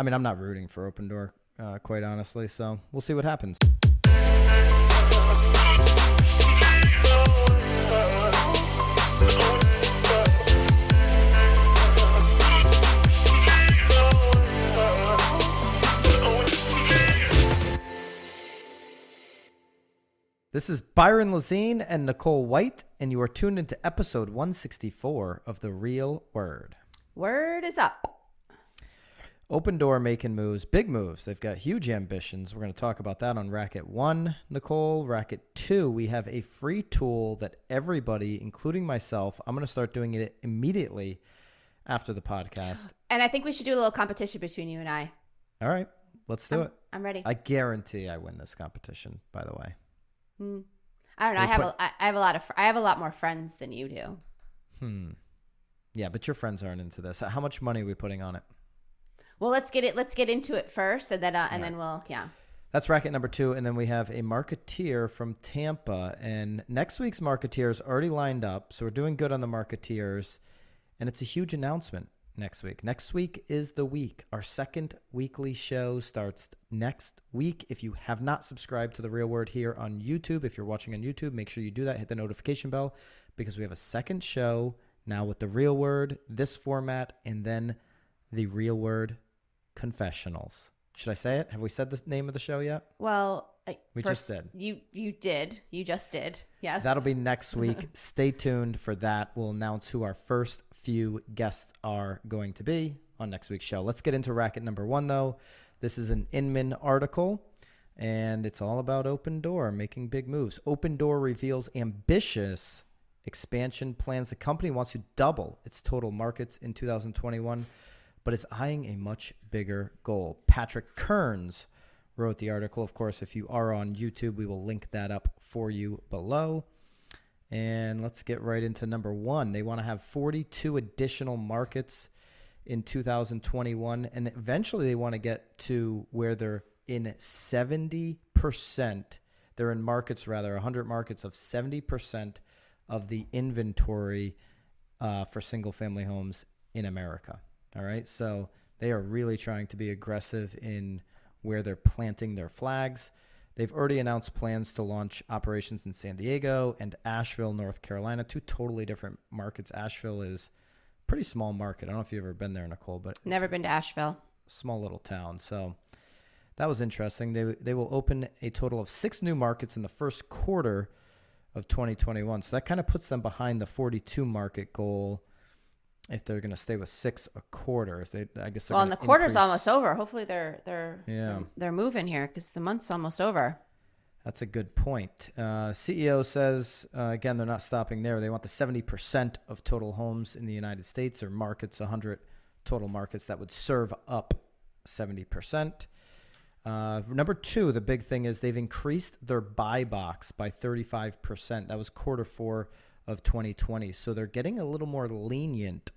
I mean, I'm not rooting for Opendoor, uh, quite honestly. So we'll see what happens. This is Byron Lazine and Nicole White, and you are tuned into episode 164 of The Real Word. Word is up. Opendoor making moves, big moves. They've got huge ambitions. We're going to talk about that on Racket 1, Nicole. Racket 2, we have a free tool that everybody, including myself, I'm going to start doing it immediately after the podcast. And I think we should do a little competition between you and I. All right, let's do I'm, it. I'm ready. I guarantee I win this competition, by the way. Hmm. I don't know. I have put- a, I have a lot of I have a lot more friends than you do. Hmm. Yeah, but your friends aren't into this. How much money are we putting on it? Well, let's get it. Let's get into it first, and then uh, and All then we'll yeah. That's racket number two. And then we have a marketeer from Tampa. And next week's marketeer is already lined up. So we're doing good on the marketeers. And it's a huge announcement next week. Next week is the week. Our second weekly show starts next week. If you have not subscribed to The Real Word here on YouTube, if you're watching on YouTube, make sure you do that. Hit the notification bell because we have a second show now with The Real Word, this format, and then The Real Word Confessionals. Should I say it? Have we said the name of the show yet? Well, I- We first, just did. You you did. You just did. Yes. That'll be next week. Stay tuned for that. We'll announce who our first few guests are going to be on next week's show. Let's get into racket number one, though. This is an Inman article, and it's all about Opendoor making big moves. Opendoor reveals ambitious expansion plans. The company wants to double its total markets in 2021, but is eyeing a much bigger goal. Patrick Kearns wrote the article. Of course, if you are on YouTube, we will link that up for you below. And let's get right into number one. They want to have 42 additional markets in 2021. And eventually they want to get to where they're in 70%. They're in markets, rather, 100 markets of 70% of the inventory uh, for single family homes in America. All right. So they are really trying to be aggressive in where they're planting their flags. They've already announced plans to launch operations in San Diego and Asheville, North Carolina, two totally different markets. Asheville is a pretty small market. I don't know if you've ever been there, Nicole, but Never been to Asheville. small little town. So that was interesting. They they will open a total of six new markets in the first quarter of 2021. So that kind of puts them behind the 42 market goal if they're going to stay with six a quarter. They, I guess they're Well, and the quarter's increase- almost over. Hopefully they're they're Yeah. they're, moving here because the month's almost over. That's a good point. Uh, CEO says, uh, again, they're not stopping there. They want the 70% of total homes in the United States or markets, 100 total markets that would serve up 70%. Uh, number two, the big thing is they've increased their buy box by 35%. That was quarter four of 2020. So they're getting a little more lenient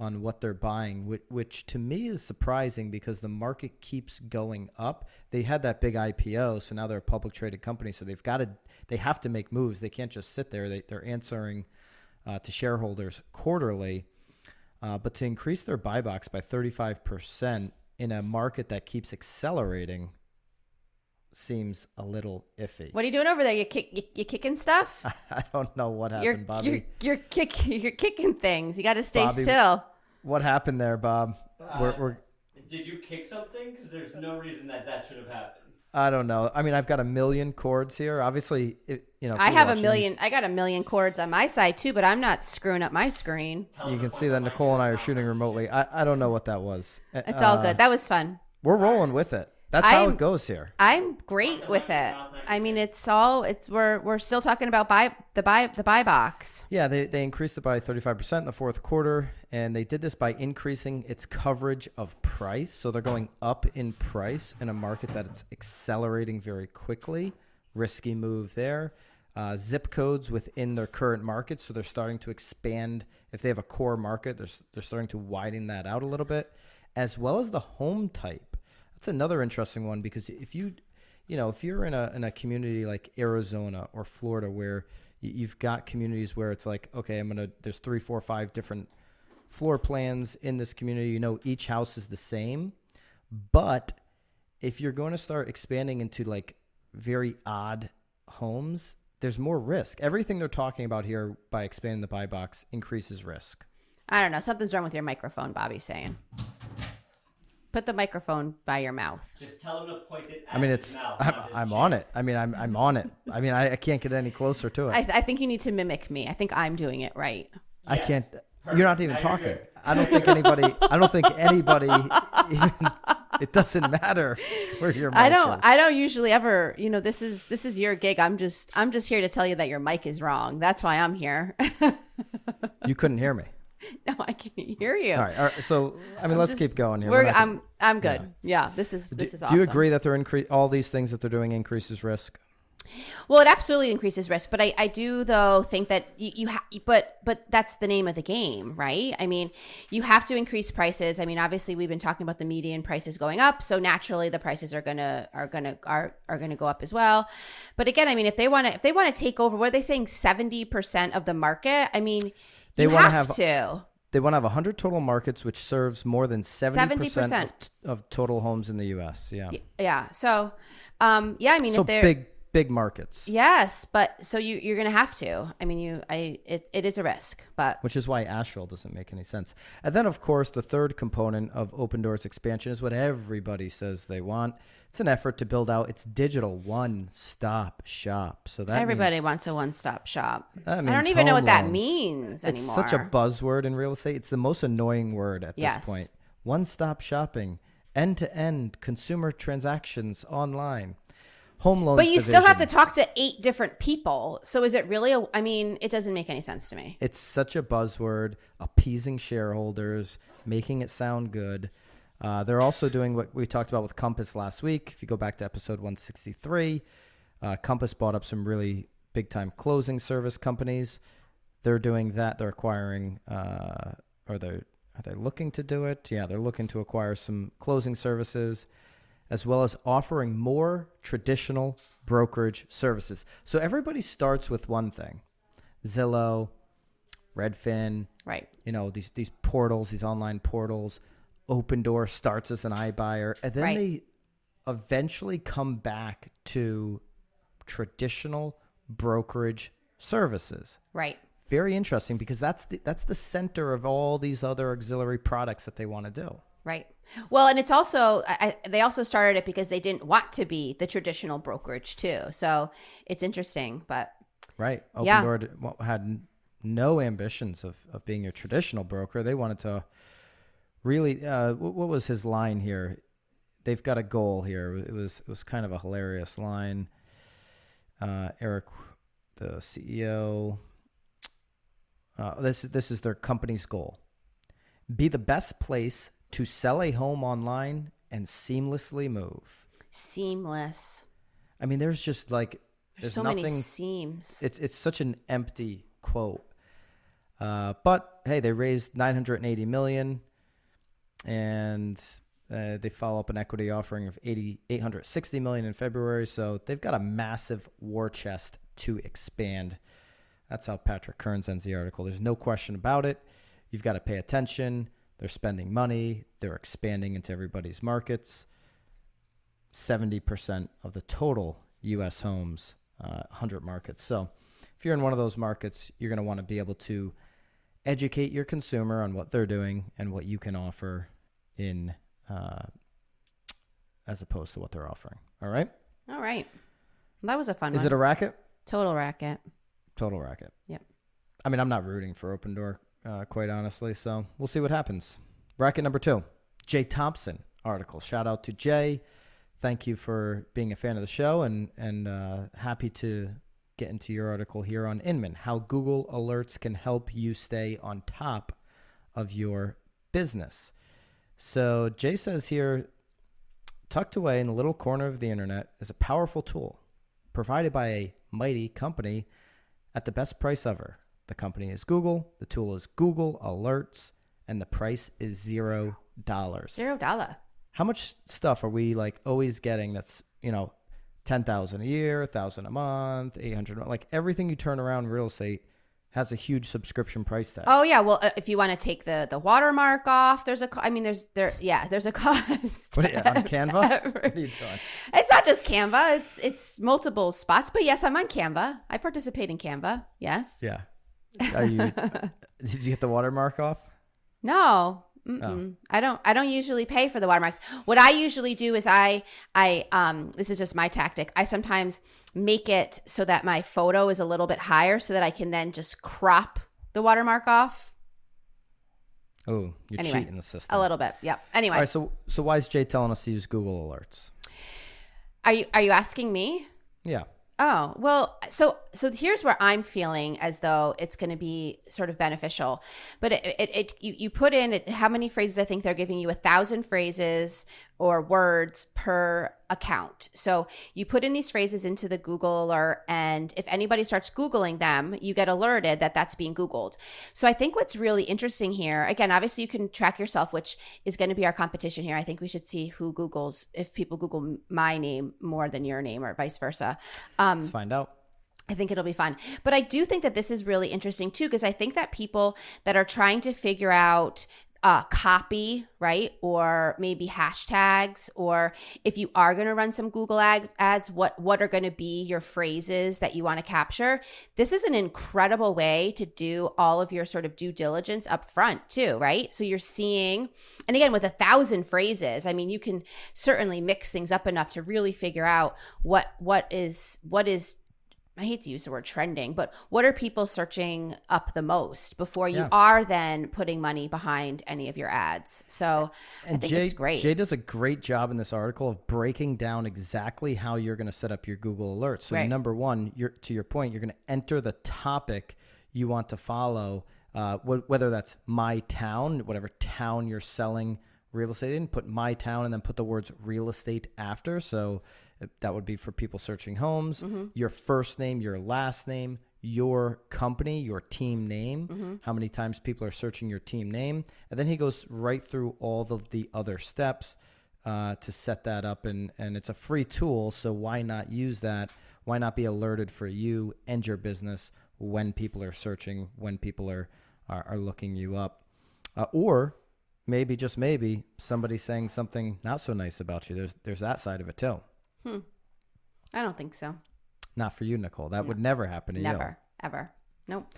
on what they're buying, which, which to me is surprising because the market keeps going up. They had that big IPO, so now they're a public traded company. So they've got to, they have to make moves. They can't just sit there. They, they're answering uh, to shareholders quarterly. Uh, but to increase their buy box by 35% in a market that keeps accelerating seems a little iffy. What are you doing over there? You kick you, you kicking stuff? I don't know what happened, You're Bobby. you're you're kick you're kicking things. You got to stay Bobby- still. What happened there, Bob? we're, Uh, we're, Did you kick something? Because there's no reason that that should have happened. I don't know. I mean, I've got a million cords here. Obviously, it, you know. I you're have a million. I got a million cords on my side too, but I'm not screwing up my screen. Tell You can see that Nicole and I are shooting remotely. I, I don't know what that was. Uh, It's all uh, good. That was fun. We're rolling with it. That's how I'm- it goes here. I'm great with it. I mean, it's all. It's we're we're still talking about buy the buy the buy box. Yeah, they, they increased it by 35% in the fourth quarter, and they did this by increasing its coverage of price. So they're going up in price in a market that it's accelerating very quickly. Risky move there. Uh, zip codes within their current market, so they're starting to expand. If they have a core market, they're, they're starting to widen that out a little bit, as well as the home type. That's another interesting one because if you, you know, if you're in a in a community like Arizona or Florida where you've got communities where it's like, okay, I'm gonna there's three, four, five different floor plans in this community. You know, each house is the same. But if you're going to start expanding into like very odd homes, there's more risk. Everything they're talking about here by expanding the buy box increases risk. I don't know. Something's wrong with your microphone, Bobby's saying. Put the microphone by your mouth. Just tell him to point it. At I mean, it's mouth, I'm, I'm on it. I mean, I'm I'm mm-hmm. on it. I mean, I, I can't get any closer to it. I, I think you need to mimic me. I think I'm doing it right. I can't. Perfect. You're not even Now talking. I don't think anybody. I don't think anybody. Even, it doesn't matter where your. Mic I don't. Is. I don't usually ever. You know, this is this is your gig. I'm just. I'm just here to tell you that your mic is wrong. That's why I'm here. You couldn't hear me. no, I can hear you. All right. All right. So I mean, let's Just- keep going here. We're, We're not I'm. I'm good. Yeah. this is. Do, This is do you agree that they're incre- all these things that they're doing increases risk? Well, it absolutely increases risk, but I, I do though think that you, you ha- but but that's the name of the game, right? I mean, you have to increase prices. I mean, obviously we've been talking about the median prices going up, so naturally the prices are gonna are gonna are are gonna go up as well. But again, I mean, if they want to if they want to take over, what are they saying? Seventy percent of the market. I mean, They wanna have, have- to. They want to have 100 total markets, which serves more than 70%, 70%. Of, of total homes in the U.S. Yeah. Yeah. So, um, yeah. I mean, So if they're big, big markets, yes, but so you you're gonna have to. I mean, you I it, it is a risk, but which is why Asheville doesn't make any sense. And then, of course, the third component of Opendoor's expansion is what everybody says they want. It's an effort to build out its digital one-stop shop. So that Everybody means, wants a one-stop shop. I don't even know what that loans. means It's such a buzzword in real estate. It's the most annoying word at Yes. this point. One-stop shopping, end-to-end consumer transactions online, home loans. but you still have to talk to eight different people. So is it really a? I mean, it doesn't make any sense to me. It's such a buzzword, appeasing shareholders, making it sound good. Uh, they're also doing what we talked about with Compass last week. If you go back to episode 163, uh, Compass bought up some really big time closing service companies. They're doing that. They're acquiring, uh, or they're are they looking to do it? Yeah, they're looking to acquire some closing services, as well as offering more traditional brokerage services. So everybody starts with one thing: Zillow, Redfin, Right. you know these these portals, these online portals. Opendoor starts as an iBuyer, and then Right. they eventually come back to traditional brokerage services. Right. Very interesting because that's the that's the center of all these other auxiliary products that they want to do. Right. Well, and it's also I, they also started it because they didn't want to be the traditional brokerage too. So it's interesting, but Right. Open Yeah. Door had no ambitions of, of being a traditional broker. They wanted to really. Uh, what, what was his line here? They've got a goal here. It was it was kind of a hilarious line. Uh, Eric, the CEO. Uh, this this is their company's goal: be the best place to sell a home online and seamlessly move. seamless. I mean, there's just like There's there's so nothing. many seams. it's it's such an empty quote. Uh, but hey, they raised 980 million, and uh, they follow up an equity offering of 80, 860 million in February. So they've got a massive war chest to expand. That's how Patrick Kearns ends the article. There's no question about it. You've got to pay attention. They're spending money. They're expanding into everybody's markets. 70% of the total U.S. homes, uh, 100 markets. So if you're in one of those markets, you're going to want to be able to educate your consumer on what they're doing and what you can offer in uh, as opposed to what they're offering. All right. All right. That was a fun Is one. it a racket? Total racket. Total racket. Yep. I mean, I'm not rooting for Opendoor, uh, quite honestly. So we'll see what happens. Bracket number two, Jay Thompson article. Shout out to Jay. Thank you for being a fan of the show and and uh, happy to get into your article here on Inman. How Google Alerts can help you stay on top of your business. So Jay says here, tucked away in the little corner of the internet is a powerful tool provided by a mighty company at the best price ever. The company is Google, the tool is Google Alerts, and the price is zero dollars. Zero dollar. How much stuff are we like always getting that's, you know, 10,000 a year, 1,000 a month, 800 like everything you turn around in real estate has a huge subscription price tag. Oh yeah, well uh, if you want to take the the watermark off, there's a co- I mean there's there yeah, there's a cost. What you- on Canva? What are you doing? It's not just Canva, it's it's multiple spots, but yes, I'm on Canva. I participate in Canva. Yes. Yeah. Are you? did you get the watermark off? No. Mm-mm. I don't I don't usually pay for the watermarks. What I usually do is I I um this is just my tactic. I sometimes make it so that my photo is a little bit higher so that I can then just crop the watermark off Oh, you're Anyway, cheating the system. a little bit. Yep. Anyway, All right. So so why is Jay telling us to use Google Alerts? are you are you asking me? Yeah. Oh, well, so so here's where I'm feeling as though it's going to be sort of beneficial. But it, it, it you, you put in it, how many phrases I think they're giving you a thousand phrases or words per account. So you put in these phrases into the Google alert, and if anybody starts Googling them, you get alerted that that's being Googled. So I think what's really interesting here, again, obviously you can track yourself, which is going to be our competition here. I think we should see who Googles, if people Google my name more than your name or vice versa. Um, Let's find out. I think it'll be fun. But I do think that this is really interesting too, because I think that people that are trying to figure out uh, copy, right? Or maybe hashtags, or if you are going to run some Google ads, ads, what what are going to be your phrases that you want to capture? This is an incredible way to do all of your sort of due diligence up front too, right? So you're seeing, and again with a thousand phrases, I mean, you can certainly mix things up enough to really figure out what what is what is I hate to use the word trending, but what are people searching up the most before you Yeah. are then putting money behind any of your ads? So I think Jay, it's great. Jay does a great job in this article of breaking down exactly how you're going to set up your Google alerts. So Right. number one, you're, to your point, you're going to enter the topic you want to follow, uh, wh- whether that's my town, whatever town you're selling real estate in. Put my town and then put the words real estate after. So uh, that would be for people searching homes. Mm-hmm. Your first name, your last name, your company, your team name, Mm-hmm. how many times people are searching your team name. And then he goes right through all of the other steps uh, to set that up. And, and it's a free tool. So why not use that? Why not be alerted for you and your business when people are searching, when people are, are, are looking you up? Uh, or maybe, just maybe, somebody's saying something not so nice about you. There's, there's that side of it too. Hmm. I don't think so. Not for you, Nicole. That would never happen to you. Never, ever. Nope.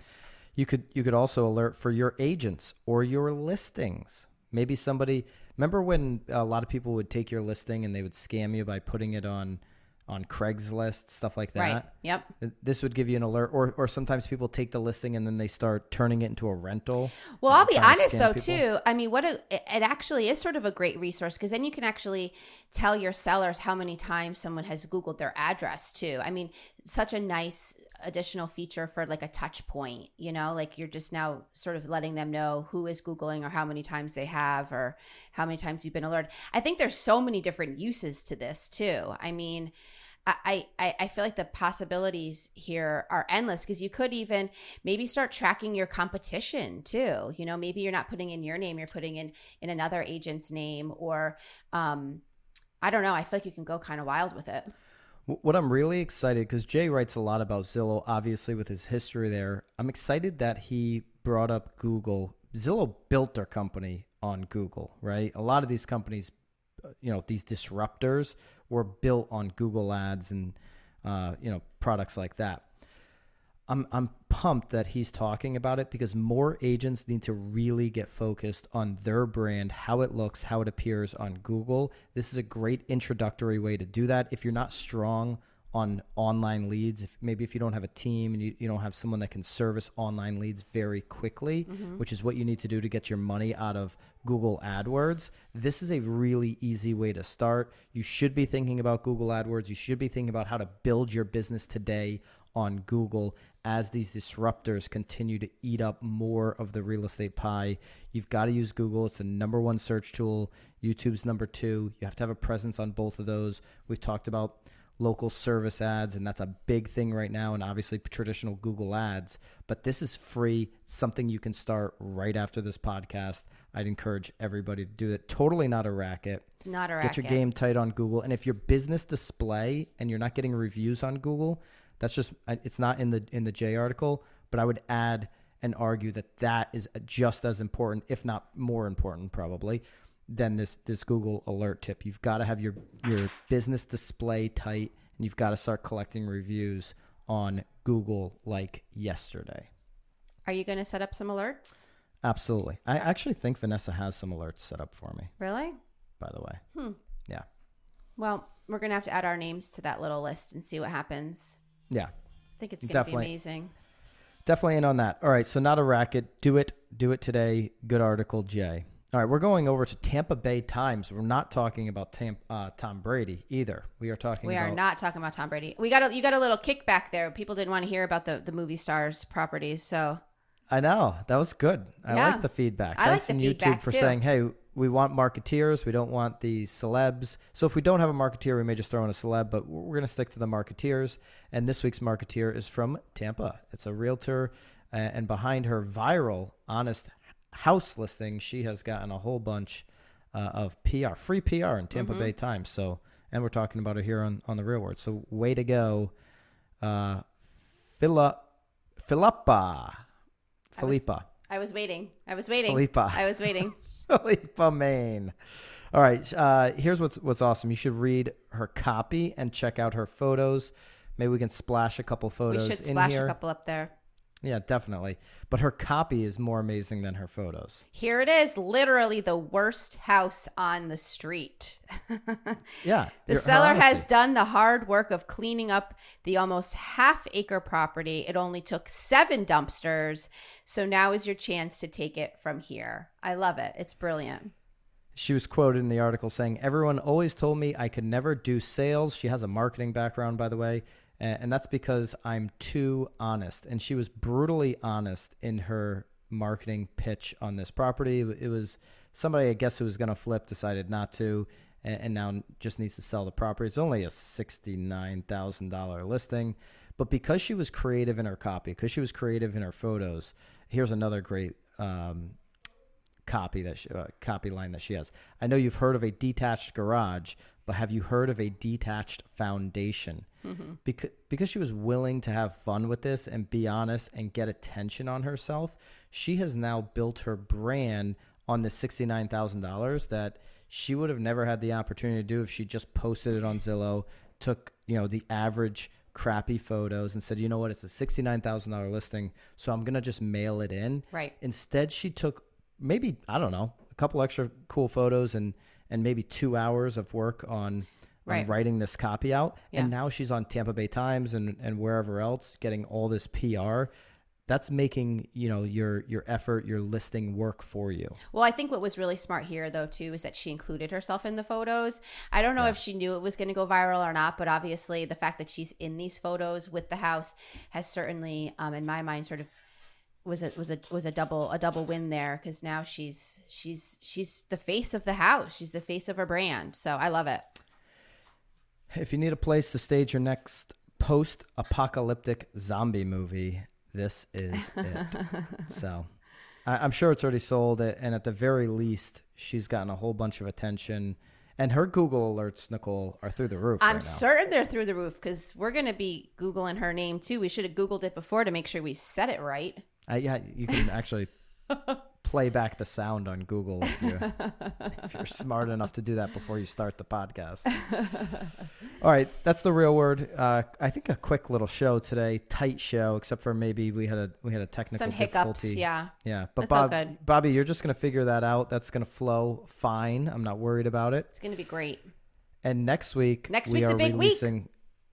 You could you could also alert for your agents or your listings. Maybe somebody remember when a lot of people would take your listing and they would scam you by putting it on on Craigslist, stuff like that. Right. Yep. This would give you an alert or or sometimes people take the listing and then they start turning it into a rental. Well, I'll um, be trying to honest though people. too. I mean, what a, it actually is sort of a great resource because then you can actually tell your sellers how many times someone has Googled their address too. I mean, such a nice additional feature for like a touch point. You know, like you're just now sort of letting them know who is Googling or how many times they have or how many times you've been alerted. I think there's so many different uses to this too. I mean. I, I, I feel like the possibilities here are endless because you could even maybe start tracking your competition too. You know, maybe you're not putting in your name, you're putting in in another agent's name, or um, I don't know. I feel like you can go kind of wild with it. Wh- What I'm really excited because Jay writes a lot about Zillow, obviously with his history there. I'm excited that he brought up Google. Zillow built their company on Google, right? A lot of these companies, uh, you know, these disruptors were built on Google Ads and uh, you know products like that. I'm I'm pumped that he's talking about it because more agents need to really get focused on their brand, how it looks, how it appears on Google. This is a great introductory way to do that. If you're not strong on online leads, if maybe if you don't have a team and you, you don't have someone that can service online leads very quickly, mm-hmm. which is what you need to do to get your money out of Google AdWords, this is a really easy way to start. You should be thinking about Google AdWords. You should be thinking about how to build your business today on Google as these disruptors continue to eat up more of the real estate pie. You've got to use Google. It's the number one search tool. YouTube's number two. You have to have a presence on both of those. We've talked about local service ads, and that's a big thing right now, and obviously traditional Google ads. But this is free, something you can start right after this podcast. I'd encourage everybody to do it. Totally not a racket. Not a racket. Get your game tight on Google. And if your business display and you're not getting reviews on Google, that's just it's not in the in the Jay article, but I would add and argue that that is just as important, if not more important, probably than this this Google alert tip. You've got to have your your business display tight, and you've got to start collecting reviews on Google like yesterday. Are you going to set up some alerts? Absolutely. I actually think Vanessa has some alerts set up for me. Really? By the way, Hmm. yeah, Well, we're going to have to add our names to that little list and see what happens. Yeah. I think it's going to be Definitely. amazing. Definitely in on that. All right, so not a racket. Do it. Do it today. Good article, Jay. All right, we're going over to Tampa Bay Times. We're not talking about Tam, uh, Tom Brady either. We are talking We about are not talking about Tom Brady. We got a, you got a little kickback there. People didn't want to hear about the, the movie stars properties, so I know. That was good. I Yeah. like the feedback. I like Thanks the on YouTube feedback, for too. saying, hey, we want marketeers. We don't want the celebs. So if we don't have a marketeer, we may just throw in a celeb, but we're going to stick to the marketeers. And this week's marketeer is from Tampa. It's a realtor. uh, And behind her viral, honest house listing, she has gotten a whole bunch uh, of PR, free PR in Tampa Mm-hmm. Bay Times. So, and we're talking about her here on, on the Real world. So way to go, uh, Phila, Philippa. Philippa. I was waiting. I was waiting. Philippa. I was waiting. Philippa Maine. All right. Uh, here's what's what's awesome. You should read her copy and check out her photos. Maybe we can splash a couple photos. we should in splash here. a couple up there. Yeah, definitely. But her copy is more amazing than her photos. Here it is, literally the worst house on the street. Yeah. The seller has done the hard work of cleaning up the almost half acre property. It only took seven dumpsters. So now is your chance to take it from here. I love it. It's brilliant. She was quoted in the article saying, Everyone always told me I could never do sales. She has a marketing background, by the way. And that's because I'm too honest. And she was brutally honest in her marketing pitch on this property. It was somebody, I guess, who was going to flip, decided not to, and now just needs to sell the property. It's only a $69,000 listing. But because she was creative in her copy, because she was creative in her photos, here's another great um, copy that she, uh, copy line that she has. I know you've heard of a detached garage, but have you heard of a detached foundation? Mm-hmm. Because because she was willing to have fun with this and be honest and get attention on herself, she has now built her brand on the sixty nine thousand dollars that she would have never had the opportunity to do if she just posted it on Zillow, took you know the average crappy photos and said, you know what, it's a sixty nine thousand dollar listing, so I'm gonna just mail it in. Right. Instead, she took maybe I don't know a couple extra cool photos and and maybe two hours of work on. On writing this copy out, Yeah. and now she's on Tampa Bay Times and, and wherever else, getting all this PR. That's making you know your your effort, your listing work for you. Well, I think what was really smart here, though, too, is that she included herself in the photos. I don't know if she knew it was going to go viral or not, but obviously the fact that she's in these photos with the house has certainly, um, in my mind, sort of was a was a was a double a double win there because now she's she's she's the face of the house. She's the face of her brand. So I love it. If you need a place to stage your next post apocalyptic zombie movie, this is it. so I, I'm sure it's already sold, and at the very least, she's gotten a whole bunch of attention. And her Google alerts, Nicole, are through the roof. I'm right certain they're through the roof because we're going to be Googling her name too. We should have Googled it before to make sure we said it right. I, yeah, you can actually play back the sound on Google if, you, if you're smart enough to do that before you start the podcast. All right, that's the real word. Uh, I think a quick little show today, tight show, except for maybe we had a we had a technical Some hiccups. difficulty. Yeah. yeah. But Bob. Bobby, you're just gonna figure that out. That's gonna flow fine. I'm not worried about it. It's going to be great. And next week, Next we week's a big week.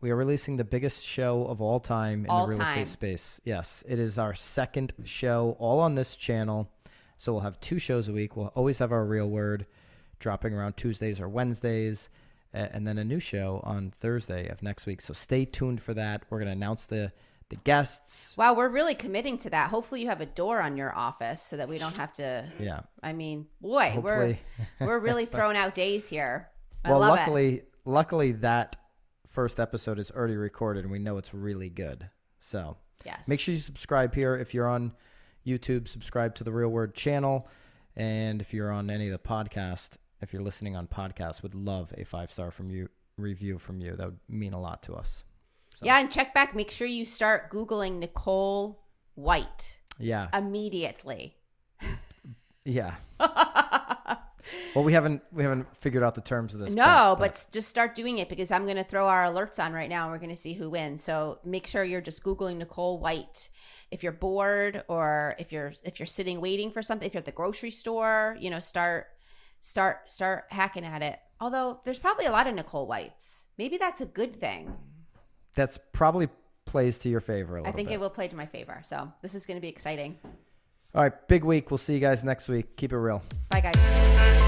We are releasing the biggest show of all time in All the real time. estate space. Yes, it is our second show, all on this channel. So we'll have two shows a week. We'll always have our real word dropping around Tuesdays or Wednesdays, and then a new show on Thursday of next week. So stay tuned for that. We're going to announce the the guests. Wow, we're really committing to that. Hopefully, you have a door on your office so that we don't have to. Yeah. I mean, boy, Hopefully. we're we're really throwing out days here. I well, love it. luckily, luckily that first episode is already recorded, and we know it's really good. So Yes. Make sure you subscribe here. If you're on YouTube, subscribe to the Real Word channel. And if you're on any of the podcast, if you're listening on podcast, would love a five star from you review from you. That would mean a lot to us. So- Yeah, and check back. Make sure you start googling Nicole White Yeah. immediately. Yeah. well, we haven't we haven't figured out the terms of this. No, bet, but s- just start doing it because I'm going to throw our alerts on right now and we're going to see who wins. So make sure you're just googling Nicole White. If you're bored or if you're if you're sitting waiting for something, if you're at the grocery store, you know, start start start hacking at it. Although there's probably a lot of Nicole Whites. Maybe that's a good thing. that's probably plays to your favor a I think bit. it will play to my favor. So this is going to be exciting. All right, big week. We'll see you guys next week. Keep it real. Bye guys.